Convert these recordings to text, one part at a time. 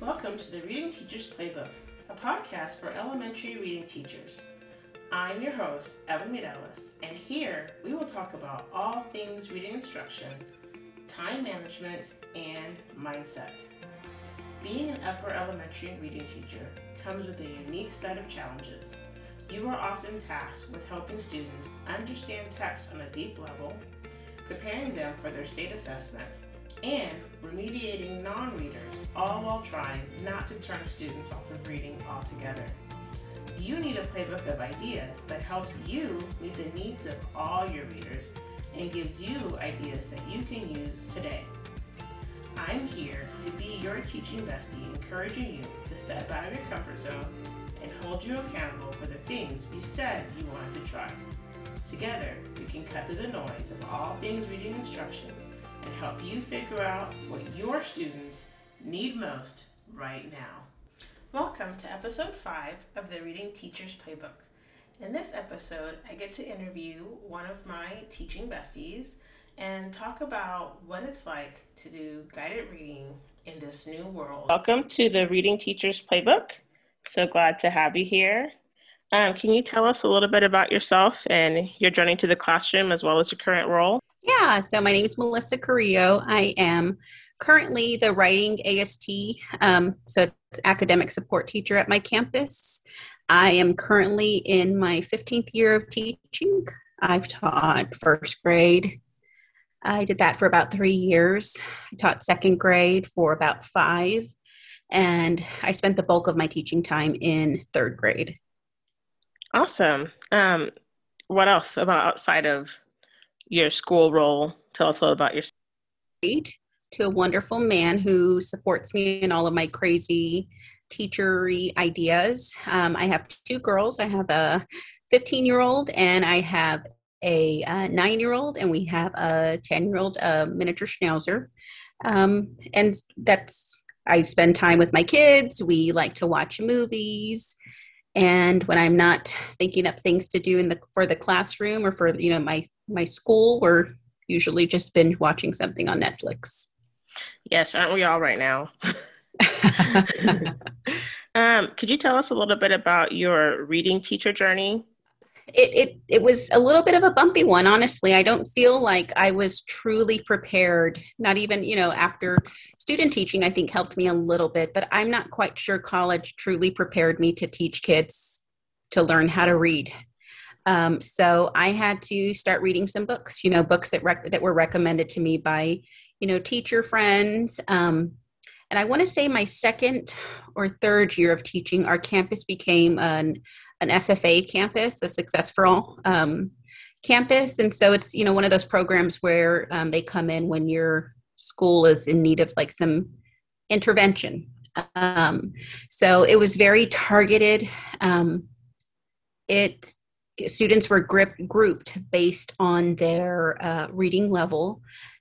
Welcome to the Reading Teacher's Playbook, a podcast for elementary reading teachers. I'm your host, Eva Mireles, and here we will talk about all things reading instruction, time management, and mindset. Being an upper elementary reading teacher comes with a unique set of challenges. You are often tasked with helping students understand text on a deep level, preparing them for their state assessment, and remediating non readers, all while trying not to turn students off of reading altogether. You need a playbook of ideas that helps you meet the needs of all your readers and gives you ideas that you can use today. I'm here to be your teaching bestie, encouraging you to step out of your comfort zone and hold you accountable for the things you said you wanted to try. Together, we can cut through the noise of all things reading instruction and help you figure out what your students need most right now. Welcome to episode 5 of the Reading Teacher's Playbook. In this episode, I get to interview one of my teaching besties and talk about what it's like to do guided reading in this new world. Welcome to the Reading Teacher's Playbook. So glad to have you here. Um, can you tell us a little bit about yourself and your journey to the classroom as well as your current role? Yeah, so my name is Melissa Carrillo. I am currently the writing AST, um, so it's academic support teacher at my campus. I am currently in my 15th year of teaching. I've taught first grade. I did that for about three years. I taught second grade for about five, and I spent the bulk of my teaching time in third grade. Awesome. Um, what else about outside of your school role? Tell us a little about your. To a wonderful man who supports me in all of my crazy teachery ideas. Um, I have two girls. I have a 15 year old and I have a, a nine year old, and we have a 10 year old uh, miniature schnauzer. Um, and that's, I spend time with my kids. We like to watch movies. And when I'm not thinking up things to do in the for the classroom or for you know my my school, we're usually just binge watching something on Netflix. Yes, aren't we all right now? um, could you tell us a little bit about your reading teacher journey? it, it it was a little bit of a bumpy one honestly i don't feel like i was truly prepared not even you know after student teaching i think helped me a little bit but i'm not quite sure college truly prepared me to teach kids to learn how to read um, so i had to start reading some books you know books that rec- that were recommended to me by you know teacher friends um, and i want to say my second or third year of teaching our campus became an an SFA campus, a successful um, campus, and so it's you know one of those programs where um, they come in when your school is in need of like some intervention. Um, so it was very targeted. Um, it students were grip, grouped based on their uh, reading level,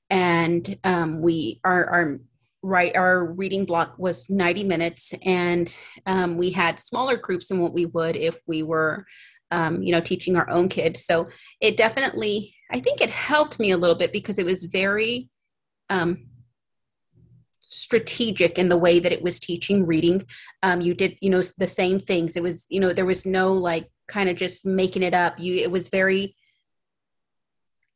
and um, we our, our right our reading block was 90 minutes. And um, we had smaller groups than what we would if we were um, you know teaching our own kids. So it definitely i think it helped me a little bit because it was very um, strategic in the way that it was teaching reading. Um, you did you know the same things. It was you know there was no like kind of just making it up you it was very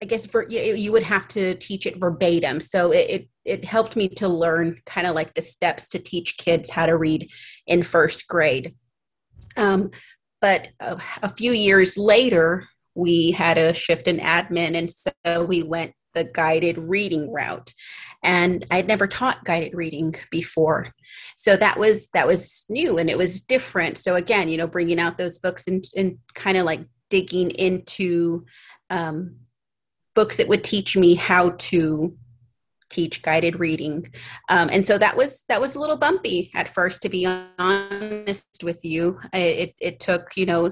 I guess for you would have to teach it verbatim. So it, it, it helped me to learn kind of like the steps to teach kids how to read in first grade. Um, but a, a few years later, we had a shift in admin, and so we went the guided reading route. And I'd never taught guided reading before, so that was that was new and it was different. So again, you know, bringing out those books and, and kind of like digging into um, books that would teach me how to teach guided reading. Um, and so that was that was a little bumpy at first to be honest with you. It, it took you know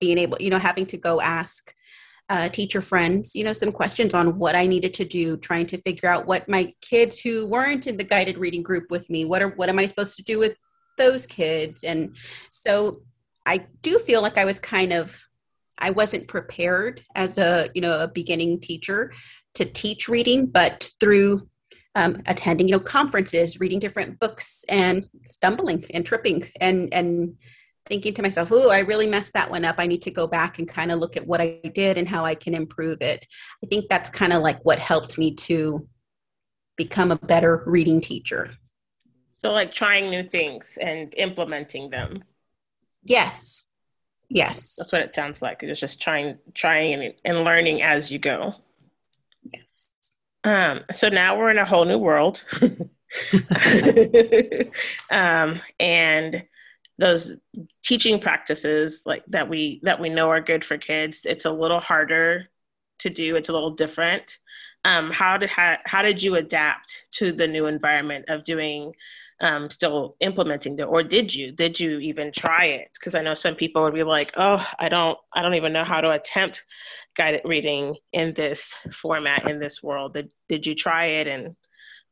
being able you know having to go ask uh, teacher friends you know some questions on what i needed to do trying to figure out what my kids who weren't in the guided reading group with me what are what am i supposed to do with those kids? And so i do feel like i was kind of I wasn't prepared as a you know a beginning teacher to teach reading, but through um, attending you know conferences reading different books and stumbling and tripping and and thinking to myself oh i really messed that one up. I need to go back and kind of look at what i did and how i can improve it. I think that's kind of like what helped me to become a better reading teacher. So like trying new things and implementing them. Yes. Yes. That's what it sounds like. It's just trying trying and, and learning as you go. Yes. Um, so now we're in a whole new world. um, and those teaching practices like that we that we know are good for kids, it's a little harder to do. It's a little different. Um, how did how, how did you adapt to the new environment of doing um, still implementing the or did you did you even try it because i know some people would be like oh i don't i don't even know how to attempt guided reading in this format in this world did, did you try it and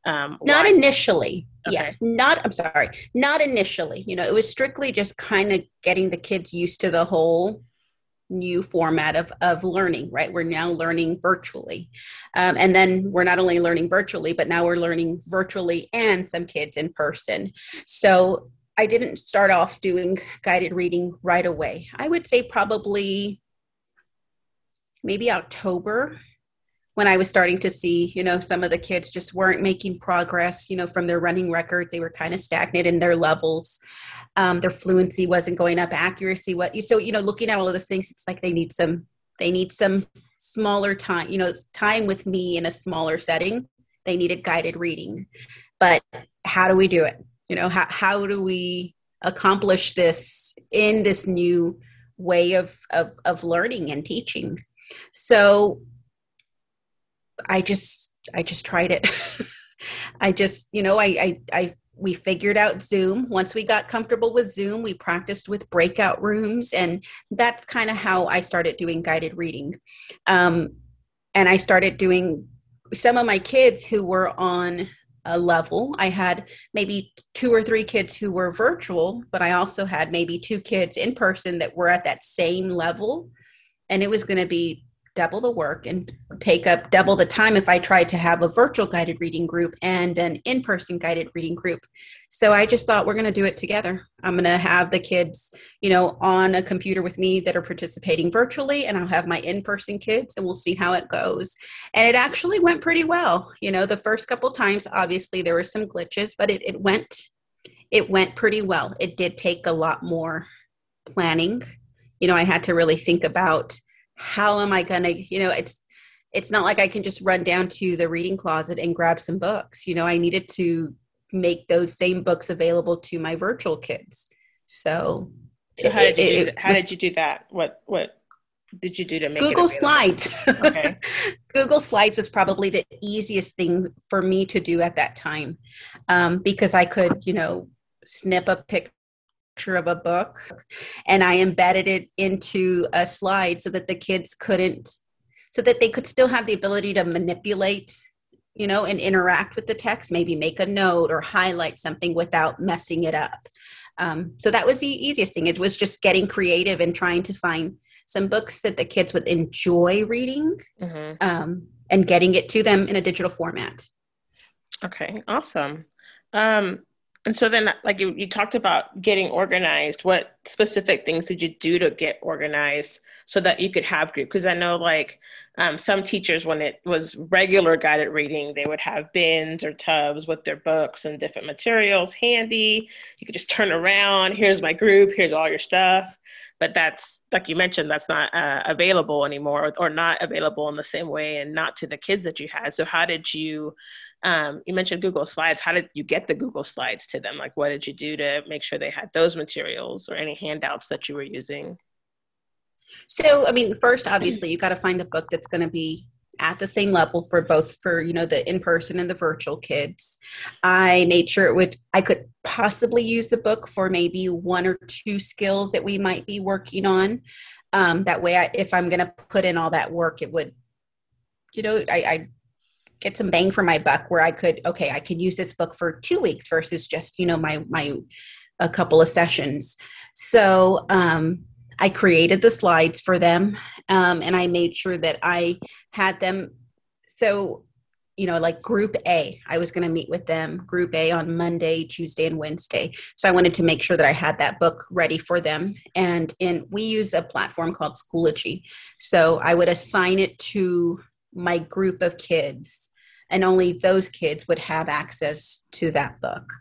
um, not why? initially. Okay. yeah not i'm sorry not initially. You know it was strictly just kind of getting the kids used to the whole new format of, of learning right? We're now learning virtually. Um, and then we're not only learning virtually but now we're learning virtually and some kids in person. So i didn't start off doing guided reading right away. I would say probably maybe october when I was starting to see, you know, some of the kids just weren't making progress, you know, from their running records. They were kind of stagnant in their levels. Um, their fluency wasn't going up, accuracy, what so, you know, looking at all of those things, it's like they need some, they need some smaller time, you know, time with me in a smaller setting. They needed guided reading. But how do we do it? You know, how, how do we accomplish this in this new way of, of, of learning and teaching? So I just I just tried it. I just, you know, I, I I we figured out Zoom. Once we got comfortable with Zoom, we practiced with breakout rooms, and that's kind of how I started doing guided reading. Um, and I started doing some of my kids who were on a level. I had maybe two or three kids who were virtual, but I also had maybe two kids in person that were at that same level. And it was going to be double the work and take up double the time if I tried to have a virtual guided reading group and an in person guided reading group. So I just thought we're going to do it together. I'm going to have the kids, you know, on a computer with me that are participating virtually, and I'll have my in person kids and we'll see how it goes. And it actually went pretty well. You know, the first couple times, obviously, there were some glitches, but it, it went. It went pretty well. It did take a lot more planning. You know, I had to really think about how am I going to, you know, it's, it's not like I can just run down to the reading closet and grab some books. You know, I needed to make those same books available to my virtual kids. So, so how, did, you, how was, did you do that? What, what did you do to make Google Slides? Okay. Google Slides was probably the easiest thing for me to do at that time um, because I could, you know, snip a picture of a book and I embedded it into a slide so that the kids couldn't, so that they could still have the ability to manipulate, you know, and interact with the text, maybe make a note or highlight something without messing it up. Um, so that was the easiest thing. It was just getting creative and trying to find some books that the kids would enjoy reading mm-hmm. um, and getting it to them in a digital format. Okay, awesome. Um, and so then, like you, you talked about getting organized. What specific things did you do to get organized so that you could have group? Because I know, like um, some teachers, when it was regular guided reading, they would have bins or tubs with their books and different materials handy. You could just turn around. Here's my group. Here's all your stuff. But that's like you mentioned, that's not uh, available anymore, or, or not available in the same way, and not to the kids that you had. So how did you um, you mentioned Google Slides. How did you get the Google Slides to them? Like, what did you do to make sure they had those materials or any handouts that you were using? So, I mean, first, obviously, you got to find a book that's going to be at the same level for both for you know the in-person and the virtual kids i made sure it would i could possibly use the book for maybe one or two skills that we might be working on um, that way I, if i'm going to put in all that work it would you know I, I get some bang for my buck where I could, okay, I could use this book for two weeks versus just, you know, my, my, a couple of sessions. So, um, I created the slides for them um, and I made sure that I had them. So, you know, like group A, I was going to meet with them, group A on Monday, Tuesday, and Wednesday. So I wanted to make sure that I had that book ready for them. And in we use a platform called Schoology. So I would assign it to my group of kids and only those kids would have access to that book.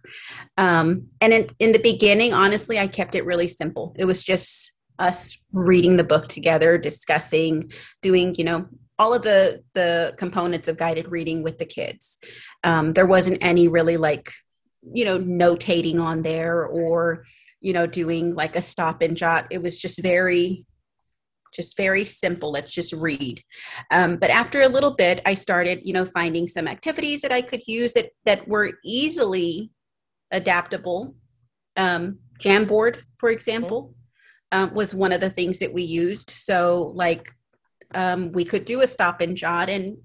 Um, and in, in the beginning, honestly, I kept it really simple. It was just us reading the book together, discussing, doing, you know, all of the the components of guided reading with the kids. Um, there wasn't any really like you know notating on there or you know doing like a stop and jot. It was just very just very simple let's just read. Um, but after a little bit i started you know finding some activities that i could use that that were easily adaptable. Um, jamboard for example um, was one of the things that we used. So like um, we could do a stop and jot and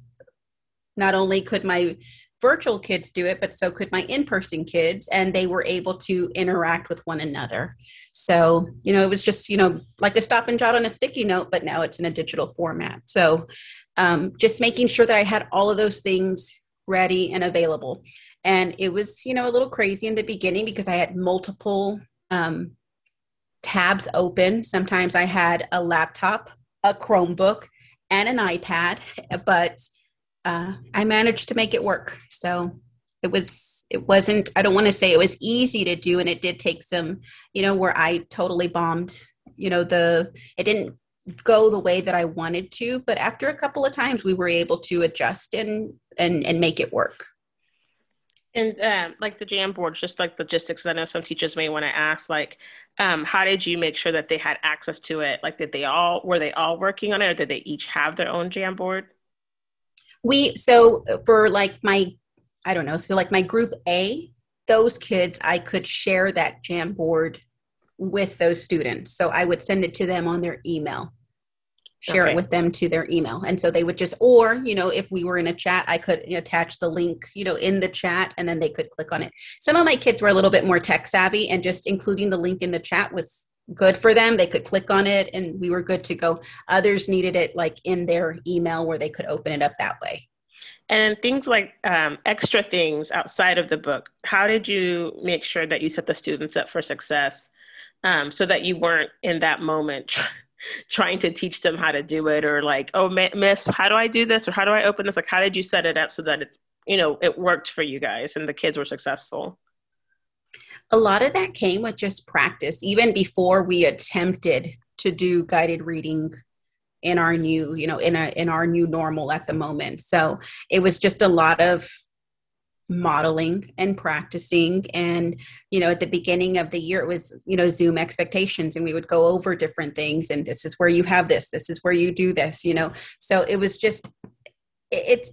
not only could my virtual kids do it but so could my in-person kids and they were able to interact with one another. So you know it was just you know like a stop and jot on a sticky note but now it's in a digital format. So um, just making sure that i had all of those things ready and available. And it was you know a little crazy in the beginning because i had multiple um, tabs open. Sometimes i had a laptop a chromebook and an ipad but uh, I managed to make it work. So it was it wasn't I don't want to say it was easy to do and it did take some, you know, where I totally bombed, you know, the it didn't go the way that I wanted to, but after a couple of times we were able to adjust and and and make it work. And um, like the Jamboard, just like logistics, I know some teachers may want to ask, like, um, how did you make sure that they had access to it? Like, did they all were they all working on it, or did they each have their own Jamboard? We so uh, for like my i don't know so like my group a those kids i could share that jamboard with those students. So i would send it to them on their email. Share okay. it with them to their email. And so they would just or you know if we were in a chat i could attach the link you know in the chat and then they could click on it. Some of my kids were a little bit more tech savvy and just including the link in the chat was good for them. They could click on it and we were good to go. Others needed it like in their email where they could open it up that way. And things like um, extra things outside of the book, how did you make sure that you set the students up for success um, so that you weren't in that moment trying to teach them how to do it or like, oh, miss, how do I do this or how do I open this? Like, how did you set it up so that it, you know, it worked for you guys and the kids were successful? A lot of that came with just practice even before we attempted to do guided reading in our new you know in a in our new normal at the moment. So it was just a lot of modeling and practicing. And you know at the beginning of the year it was you know zoom expectations and we would go over different things and this is where you have this this is where you do this you know. So it was just it's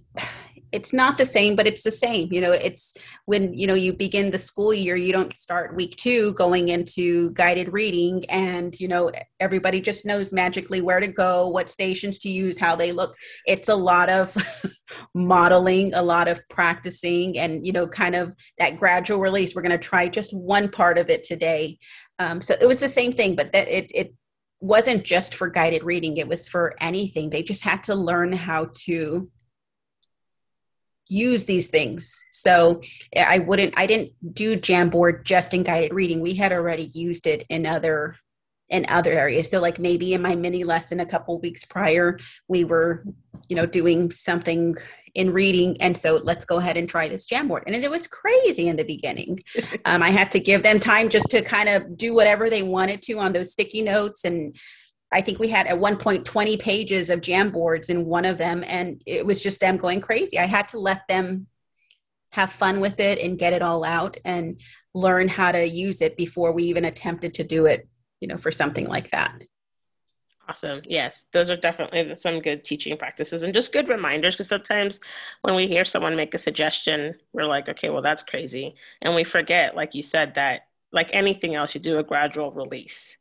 it's not the same but it's the same you know it's when you know you begin the school year you don't start week two going into guided reading and you know everybody just knows magically where to go what stations to use how they look. It's a lot of modeling a lot of practicing and you know kind of that gradual release. We're going to try just one part of it today. Um, so it was the same thing but that it, it wasn't just for guided reading. It was for anything. They just had to learn how to use these things. So I wouldn't, I didn't do Jamboard just in guided reading. We had already used it in other in other areas. So like maybe in my mini lesson a couple weeks prior, we were, you know, doing something in reading. And so let's go ahead and try this Jamboard. And it was crazy in the beginning. Um, I had to give them time just to kind of do whatever they wanted to on those sticky notes and I think we had at one point 20 pages of Jamboards in one of them, and it was just them going crazy. I had to let them have fun with it and get it all out and learn how to use it before we even attempted to do it, you know, for something like that. Awesome. Yes, those are definitely some good teaching practices and just good reminders because sometimes when we hear someone make a suggestion, we're like, okay, well, that's crazy. And we forget, like you said, that like anything else, you do a gradual release.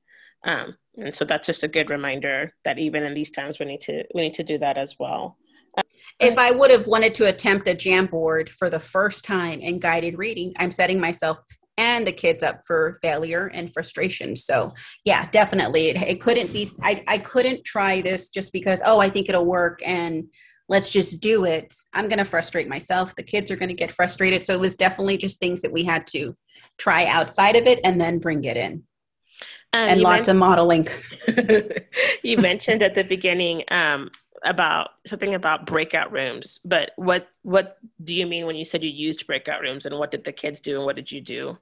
Um, and so that's just a good reminder that even in these times we need to we need to do that as well. If i would have wanted to attempt a jamboard for the first time in guided reading i'm setting myself and the kids up for failure and frustration. So yeah definitely. It, it couldn't be I, I couldn't try this just because oh i think it'll work and let's just do it. I'm going to frustrate myself. The kids are going to get frustrated. So it was definitely just things that we had to try outside of it and then bring it in um, and lots of modeling. You mentioned at the beginning um, about something about breakout rooms but what what do you mean when you said you used breakout rooms and what did the kids do and what did you do?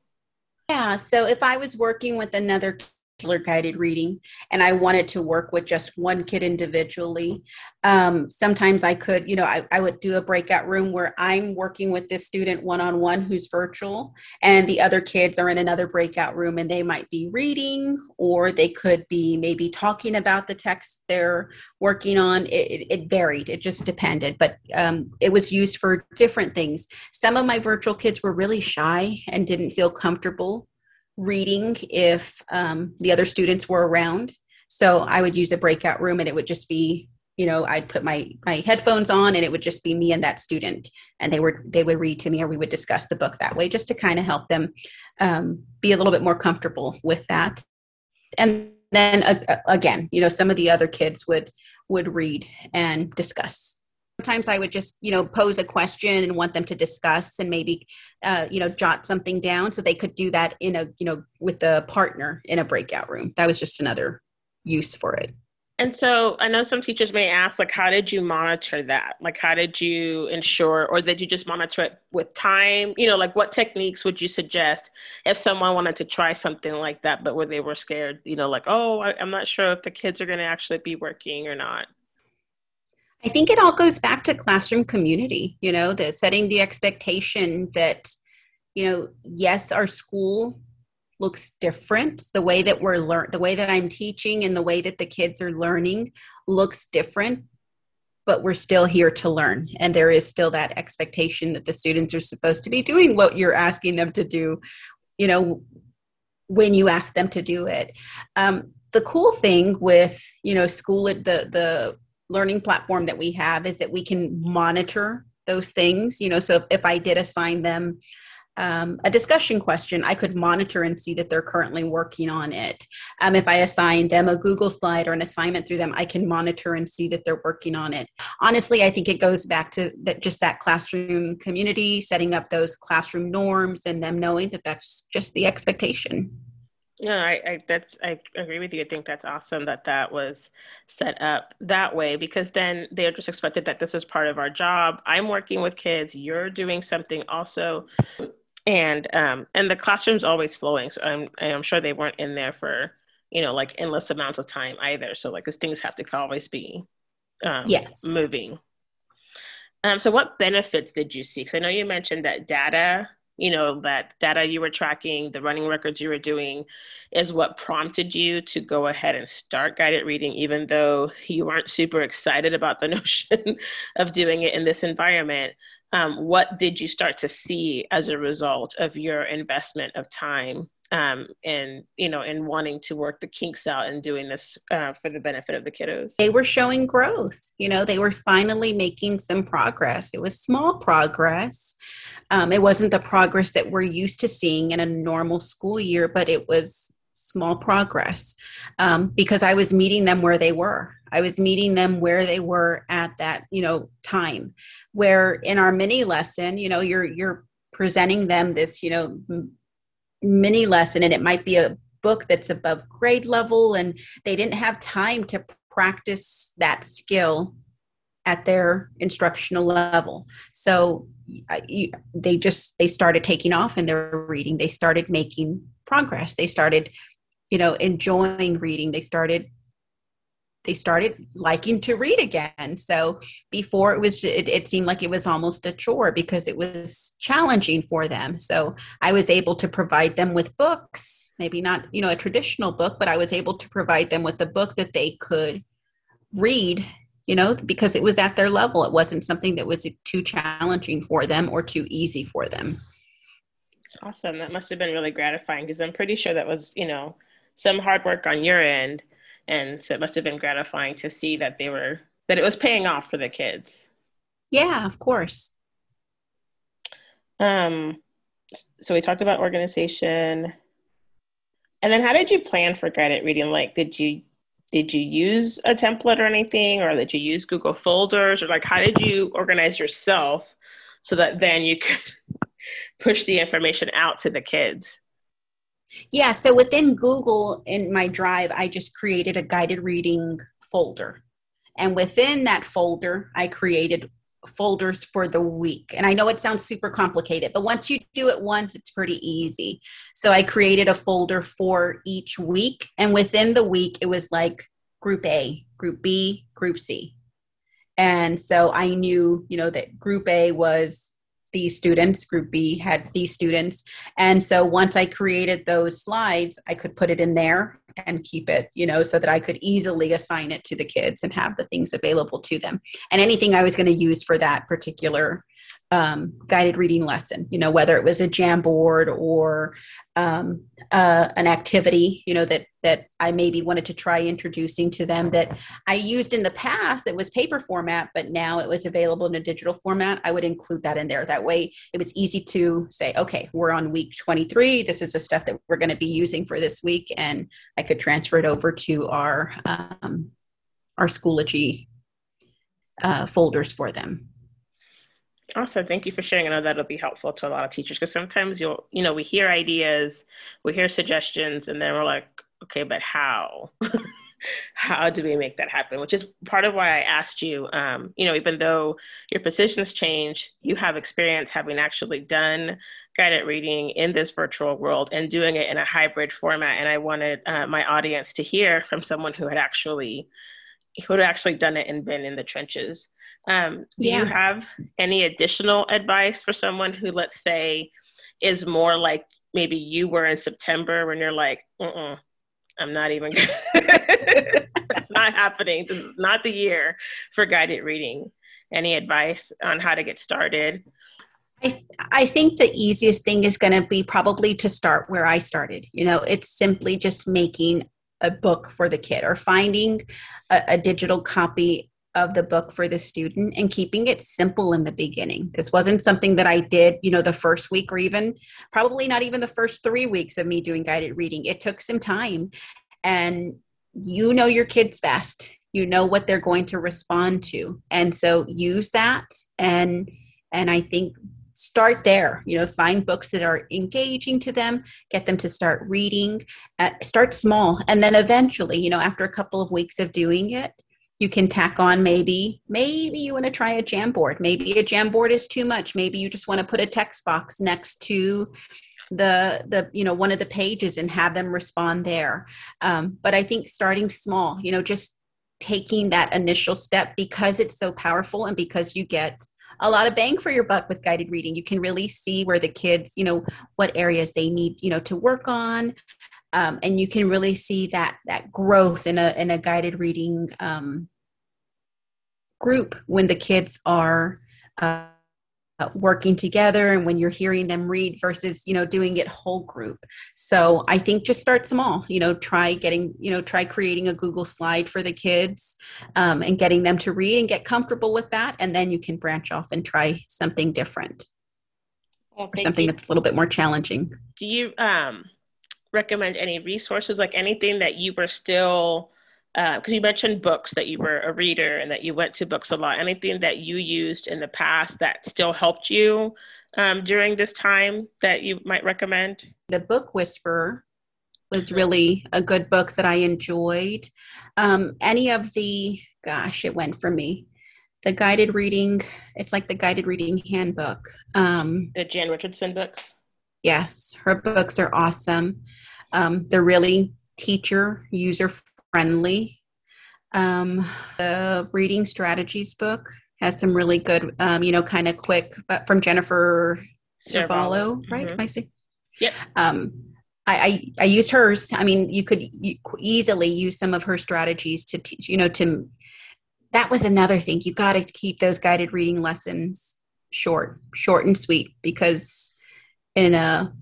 Yeah so if i was working with another guided reading and i wanted to work with just one kid individually. Um, sometimes i could you know I, I would do a breakout room where i'm working with this student one-on-one who's virtual and the other kids are in another breakout room and they might be reading or they could be maybe talking about the text they're working on. It, it, it varied it just depended but um, it was used for different things. Some of my virtual kids were really shy and didn't feel comfortable reading if um, the other students were around. So I would use a breakout room and it would just be, you know, I'd put my my headphones on and it would just be me and that student, and they were they would read to me or we would discuss the book that way, just to kind of help them um, be a little bit more comfortable with that. And then uh, again, you know, some of the other kids would would read and discuss sometimes i would just you know pose a question and want them to discuss and maybe uh, you know jot something down so they could do that in a you know with the partner in a breakout room. That was just another use for it. And so i know some teachers may ask like how did you monitor that? Like how did you ensure or did you just monitor it with time? You know like what techniques would you suggest if someone wanted to try something like that but where they were scared you know like oh I, i'm not sure if the kids are going to actually be working or not I think it all goes back to classroom community, you know, the setting the expectation that, you know, yes, our school looks different. The way that we're learn the way that I'm teaching and the way that the kids are learning looks different, but we're still here to learn. And there is still that expectation that the students are supposed to be doing what you're asking them to do, you know, when you ask them to do it. Um, the cool thing with, you know, Schoology the learning platform that we have is that we can monitor those things you know so if, i did assign them um, a discussion question i could monitor and see that they're currently working on it. Um, if i assign them a google slide or an assignment through them i can monitor and see that they're working on it. Honestly i think it goes back to that just that classroom community setting up those classroom norms and them knowing that that's just the expectation no, I, I that's I agree with you. I think that's awesome that that was set up that way because then they're just expected that this is part of our job. I'm working with kids. You're doing something also, and um and the classroom's always flowing. So I'm I'm sure they weren't in there for you know like endless amounts of time either. So like these things have to always be um, yes moving. Um, so what benefits did you see? Because I know you mentioned that data you know that data you were tracking the running records you were doing is what prompted you to go ahead and start guided reading even though you weren't super excited about the notion of doing it in this environment? Um, what did you start to see as a result of your investment of time um, and you know and wanting to work the kinks out and doing this uh, for the benefit of the kiddos. They were showing growth you know they were finally making some progress. It was small progress. Um, it wasn't the progress that we're used to seeing in a normal school year but it was small progress um, because i was meeting them where they were. I was meeting them where they were at that you know time. Where in our mini lesson you know you're you're presenting them this you know mini lesson and it might be a book that's above grade level and they didn't have time to practice that skill at their instructional level. So they just they started taking off in their reading. They started making progress. They started you know enjoying reading. They started they started liking to read again. So before it was, it, it, seemed like it was almost a chore because it was challenging for them. So I was able to provide them with books, maybe not, you know, a traditional book, but I was able to provide them with a book that they could read, you know, because it was at their level. It wasn't something that was too challenging for them or too easy for them. Awesome. That must have been really gratifying because I'm pretty sure that was, you know, some hard work on your end and so it must have been gratifying to see that they were that it was paying off for the kids. Yeah of course. Um so we talked about organization. And then how did you plan for guided reading like did you did you use a template or anything, or did you use Google folders, or like how did you organize yourself so that then you could push the information out to the kids? Yeah, so within Google in my drive, I just created a guided reading folder. And within that folder, I created folders for the week. And I know it sounds super complicated, but once you do it once, it's pretty easy. So I created a folder for each week. And within the week, it was like group A, group B, group C. And so I knew, you know, that group A was these students, group B had these students. And so once I created those slides, I could put it in there and keep it, you know, so that I could easily assign it to the kids and have the things available to them. And anything I was going to use for that particular um, guided reading lesson, you know, whether it was a Jamboard or um, uh, an activity, you know, that that I maybe wanted to try introducing to them that I used in the past. It was paper format, but now it was available in a digital format. I would include that in there. That way, it was easy to say, okay, we're on week 23. This is the stuff that we're going to be using for this week, and I could transfer it over to our um, our Schoology uh, folders for them. Awesome. Thank you for sharing. I know that'll be helpful to a lot of teachers because sometimes you'll, you know, we hear ideas, we hear suggestions, and then we're like, okay, but how? how do we make that happen? Which is part of why I asked you, um, you know, even though your positions change, you have experience having actually done guided reading in this virtual world and doing it in a hybrid format. And I wanted uh, my audience to hear from someone who had actually, who had actually done it and been in the trenches. Um, do yeah. you have any additional advice for someone who, let's say, is more like maybe you were in September when you're like, I'm not even, that's not happening. This is not the year for guided reading. Any advice on how to get started? I, th- I think the easiest thing is going to be probably to start where I started. You know, it's simply just making a book for the kid or finding a, a digital copy of the book for the student and keeping it simple in the beginning. This wasn't something that I did, you know, the first week or even probably not even the first 3 weeks of me doing guided reading. It took some time and you know your kids best. You know what they're going to respond to. And so use that and and I think start there you know find books that are engaging to them get them to start reading uh, start small and then eventually you know after a couple of weeks of doing it you can tack on maybe maybe you want to try a Jamboard. Maybe a Jamboard is too much. Maybe you just want to put a text box next to the the you know one of the pages and have them respond there. Um, but i think starting small you know just taking that initial step because it's so powerful and because you get a lot of bang for your buck with guided reading. You can really see where the kids you know what areas they need you know to work on um, and you can really see that that growth in a in a guided reading um, group when the kids are uh, working together and when you're hearing them read versus you know doing it whole group so i think just start small you know try getting you know try creating a google slide for the kids um, and getting them to read and get comfortable with that and then you can branch off and try something different well, or something you. that's a little bit more challenging do you um recommend any resources, like anything that you were still, because uh, you mentioned books that you were a reader and that you went to books a lot. Anything that you used in the past that still helped you um, during this time that you might recommend? The Book Whisperer was mm-hmm. really a good book that I enjoyed. Um, any of the, gosh, it went for me. The guided reading, it's like the guided reading handbook. Um, the Jan Richardson books? Yes, her books are awesome. Um, they're really teacher user friendly. Um, the Reading Strategies book has some really good, um, you know, kind of quick, but from Jennifer Serravallo, right? Mm-hmm. I see. Yep. Um, I, I, I used hers. I mean, you could easily use some of her strategies to teach. You know, to that was another thing. You got to keep those guided reading lessons short, short and sweet, because in a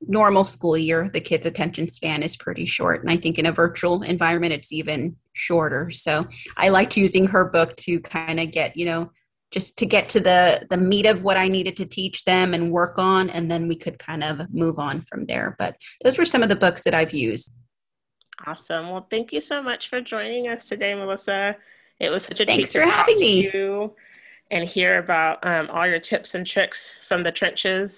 normal school year, the kid's attention span is pretty short. And I think in a virtual environment, it's even shorter. So I liked using her book to kind of get, you know, just to get to the the meat of what I needed to teach them and work on, and then we could kind of move on from there. But those were some of the books that I've used. Awesome. Well, thank you so much for joining us today, Melissa. It was such a Thanks for having to me. you and hear about um, all your tips and tricks from the trenches.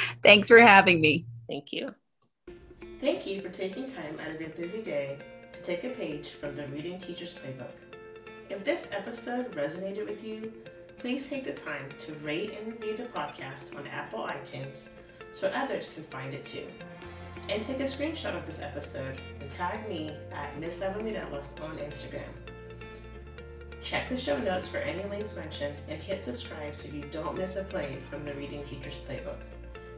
Thanks for having me. Thank you. Thank you for taking time out of your busy day to take a page from the Reading Teacher's Playbook. If this episode resonated with you, please take the time to rate and review the podcast on Apple iTunes so others can find it too. And take a screenshot of this episode and tag me at Miss Eva Mireles on Instagram. Check the show notes for any links mentioned and hit subscribe so you don't miss a play from the Reading Teacher's Playbook.